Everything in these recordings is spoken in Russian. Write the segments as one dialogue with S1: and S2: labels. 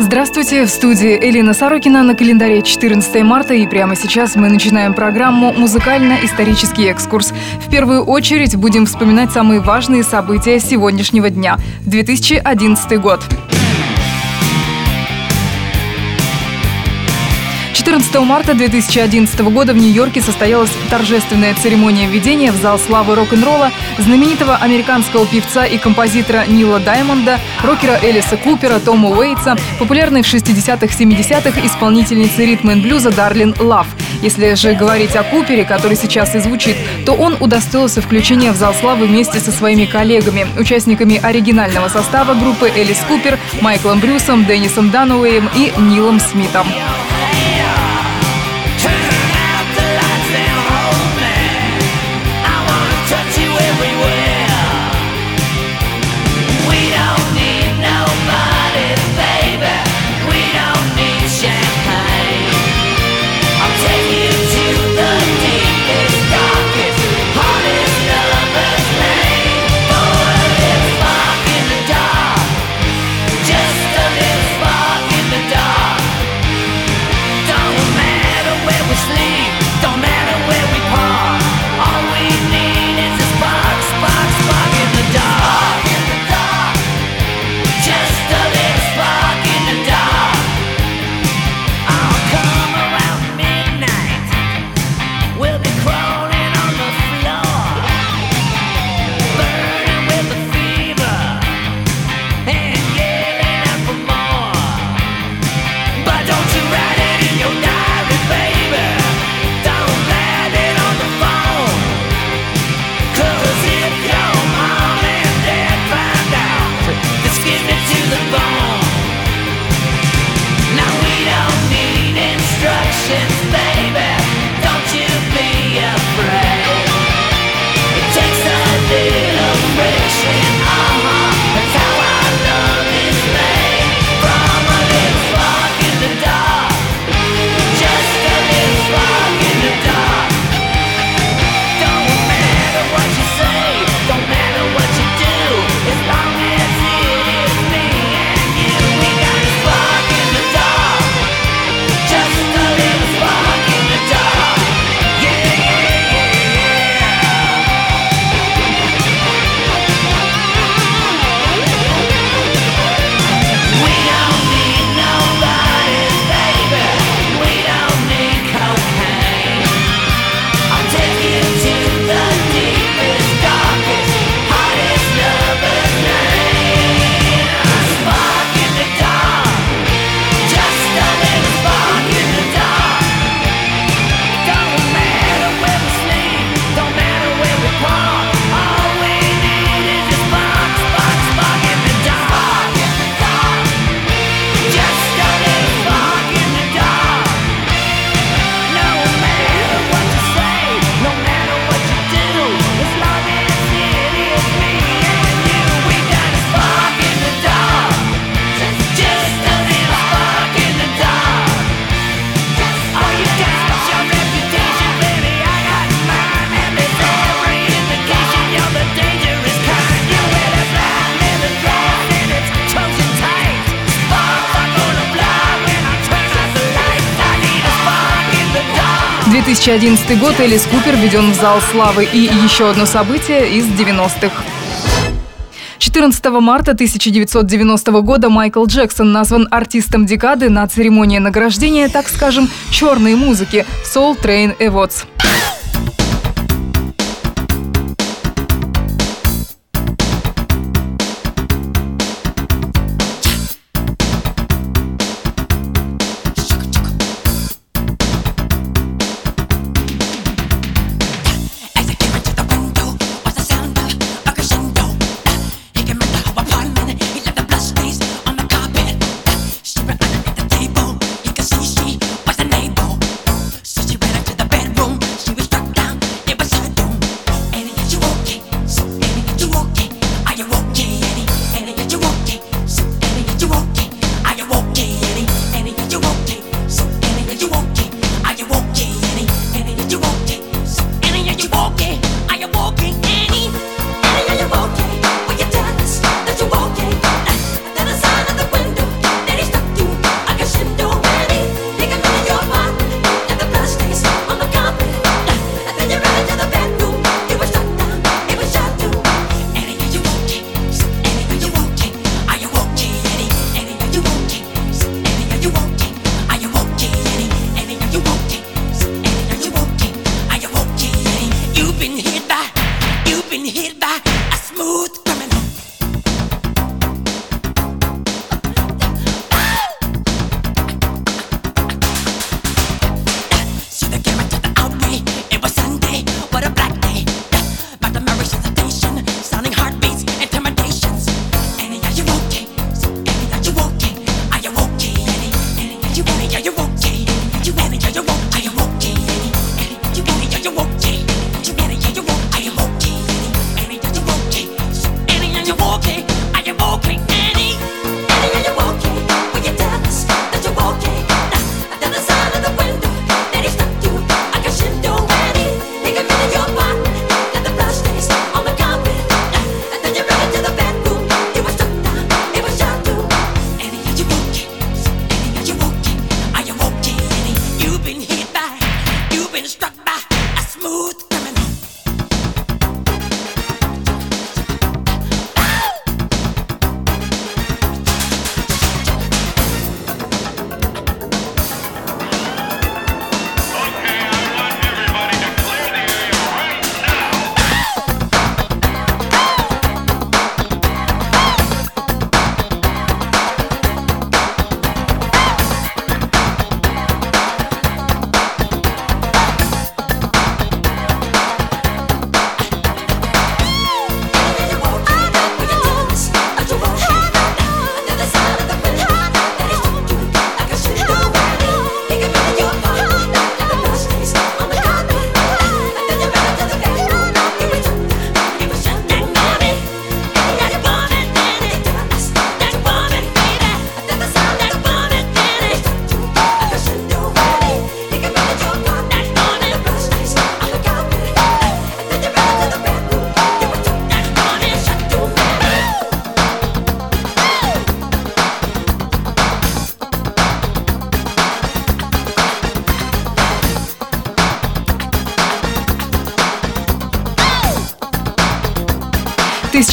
S1: Здравствуйте, в студии Элина Сорокина на календаре 14 марта и прямо сейчас мы начинаем программу «Музыкально-исторический экскурс». В первую очередь будем вспоминать самые важные события сегодняшнего дня – 2011 год. 14 марта 2011 года в Нью-Йорке состоялась торжественная церемония введения в зал славы рок-н-ролла знаменитого американского певца и композитора Нила Даймонда, рокера Элиса Купера, Тома Уэйтса, популярной в 60-х-70-х исполнительницы ритма и блюза Дарлин Лав. Если же говорить о Купере, который сейчас и звучит, то он удостоился включения в зал славы вместе со своими коллегами, участниками оригинального состава группы Элис Купер, Майклом Брюсом, Деннисом Дануэем и Нилом Смитом. 2011 год Элис Купер введен в зал славы и еще одно событие из 90-х. 14 марта 1990 года Майкл Джексон назван артистом декады на церемонии награждения, так скажем, черной музыки Soul Train Awards.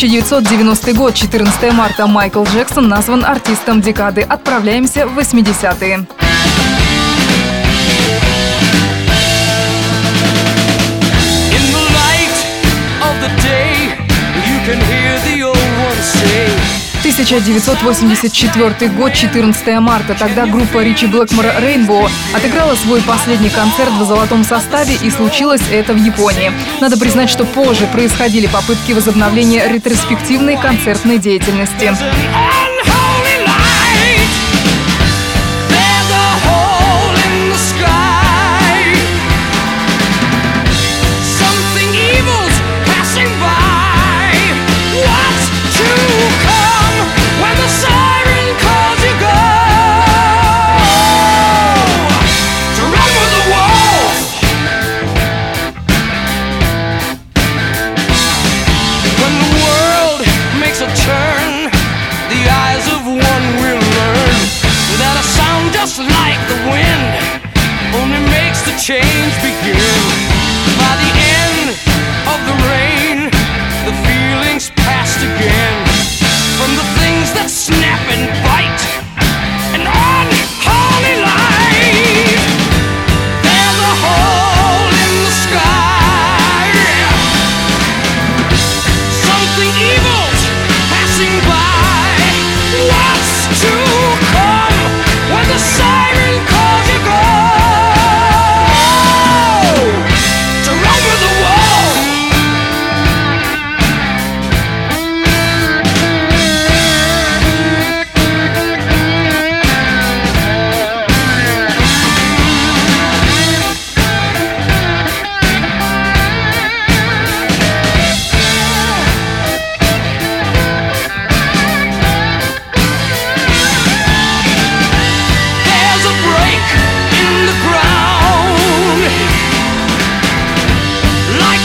S2: 1990 год, 14 марта. Майкл Джексон назван артистом декады. Отправляемся в 80-е. 1984 год, 14 марта. Тогда группа Ричи Блэкмора «Рейнбоу» отыграла свой последний концерт в золотом составе, и случилось это в Японии. Надо признать, что позже происходили попытки возобновления ретроспективной концертной деятельности.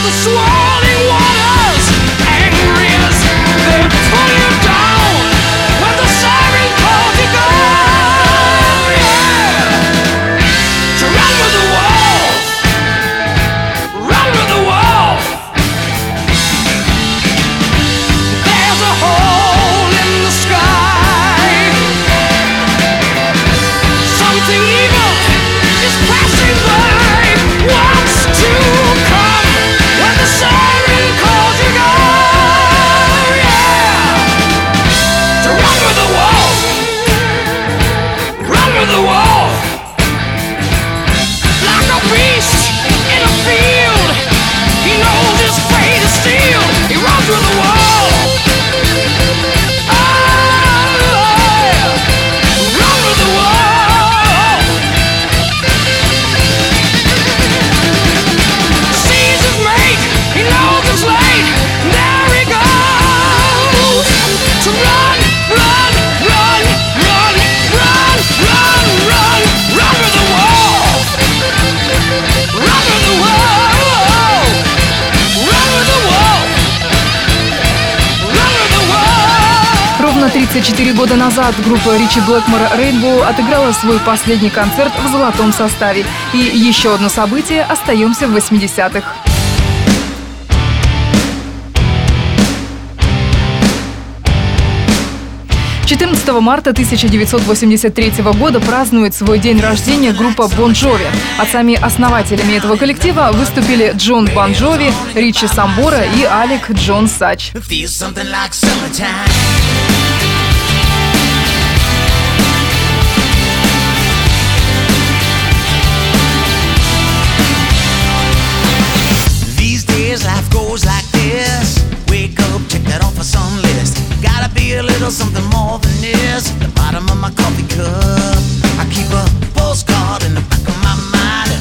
S3: the
S2: swamp. 34 года назад группа Ричи Блэкмора «Rainbow» отыграла свой последний концерт в золотом составе. И еще одно событие – остаемся в 80-х. 14 марта 1983 года празднует свой день рождения группа Bon Jovi. Отцами основателями этого коллектива выступили Джон Бон Джови, Ричи Самбора и Алек Джон Сач.
S4: goes like a little something more than this. At the bottom of my coffee cup, I keep a postcard in the back of my mind.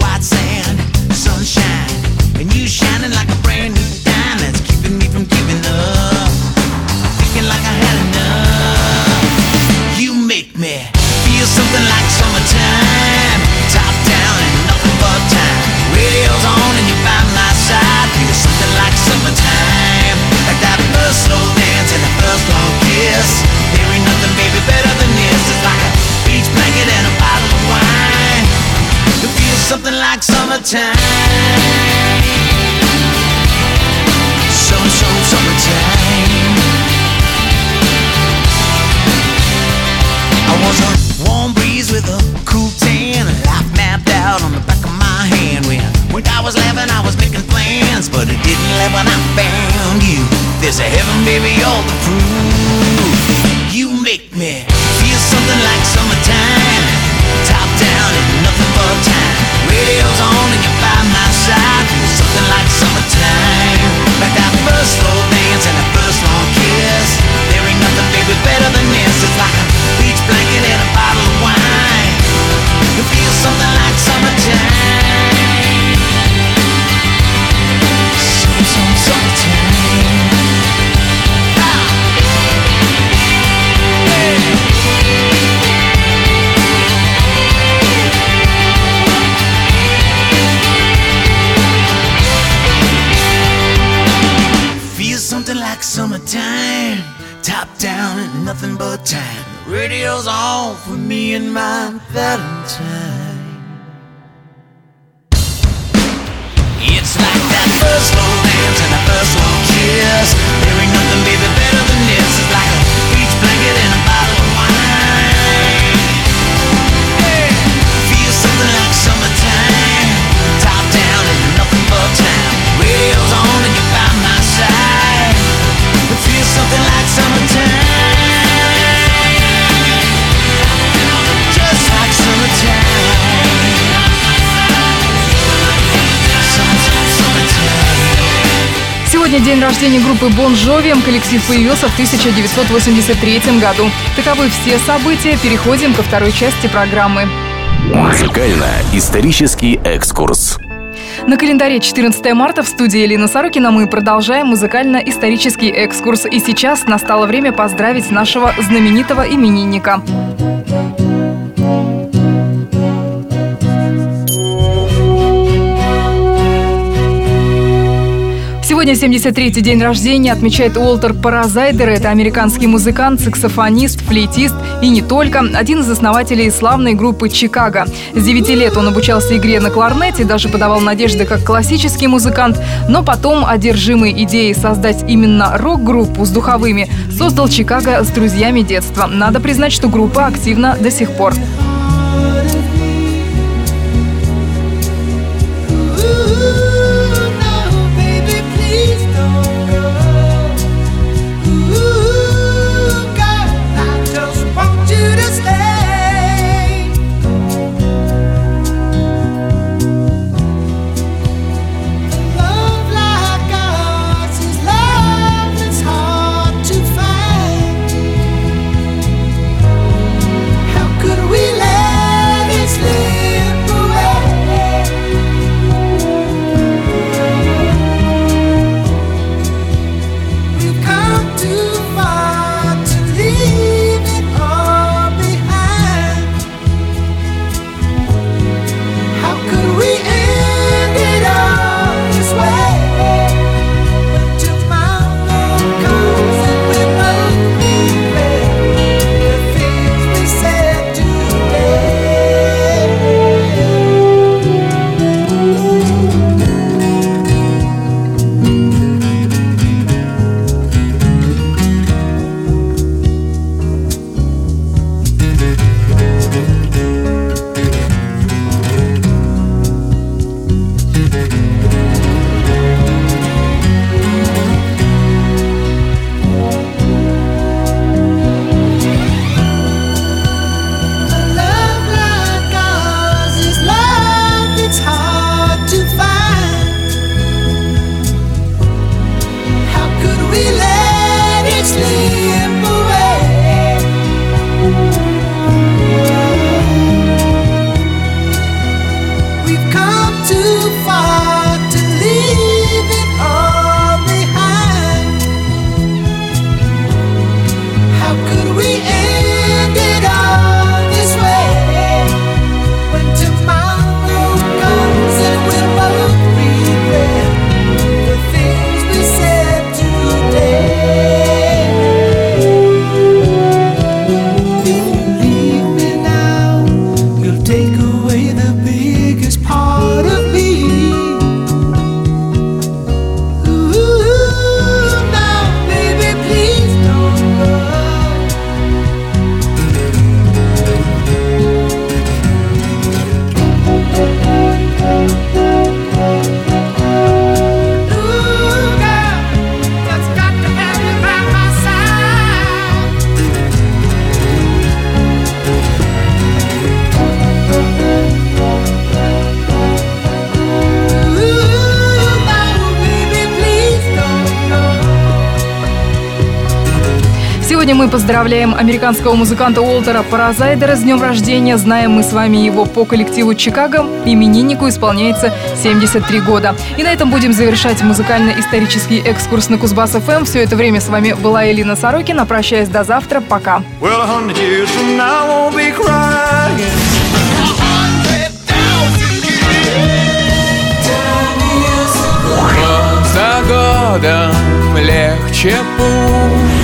S4: White sand, sunshine, and you shining like a brand new diamond. that's keeping me from giving up. Thinking like I had enough. You make me feel something like. like summertime. Summer, summer, summertime. I was a warm breeze with a cool tan, life mapped out on the back of my hand. When, when I was laughing, I was making. Radio's on for me and my Valentine.
S5: День рождения группы Bon Jovi. Коллектив появился в 1983 году. Таковы все события. Переходим ко второй части программы.
S6: Музыкально-исторический экскурс.
S5: На календаре 14 марта в студии Елена Сорокина мы продолжаем музыкально-исторический экскурс. И сейчас настало время поздравить нашего знаменитого именинника. Сегодня 73-й день рождения отмечает Уолтер Паразайдер. Это американский музыкант, саксофонист, флейтист и не только. Один из основателей славной группы «Чикаго». С 9 лет он обучался игре на кларнете, даже подавал надежды как классический музыкант. Но потом, одержимый идеей создать именно рок-группу с духовыми, создал «Чикаго» с друзьями детства. Надо признать, что группа активна до сих пор. too far. Поздравляем американского музыканта Уолтера Паразайдера с днем рождения. Знаем мы с вами его по коллективу Чикаго. Имениннику исполняется 73 года. И на этом будем завершать музыкально-исторический экскурс на Кузбасс ФМ. Все это время с вами была Элина Сорокина. Прощаюсь до завтра. Пока.
S7: Well,
S8: за годом легче путь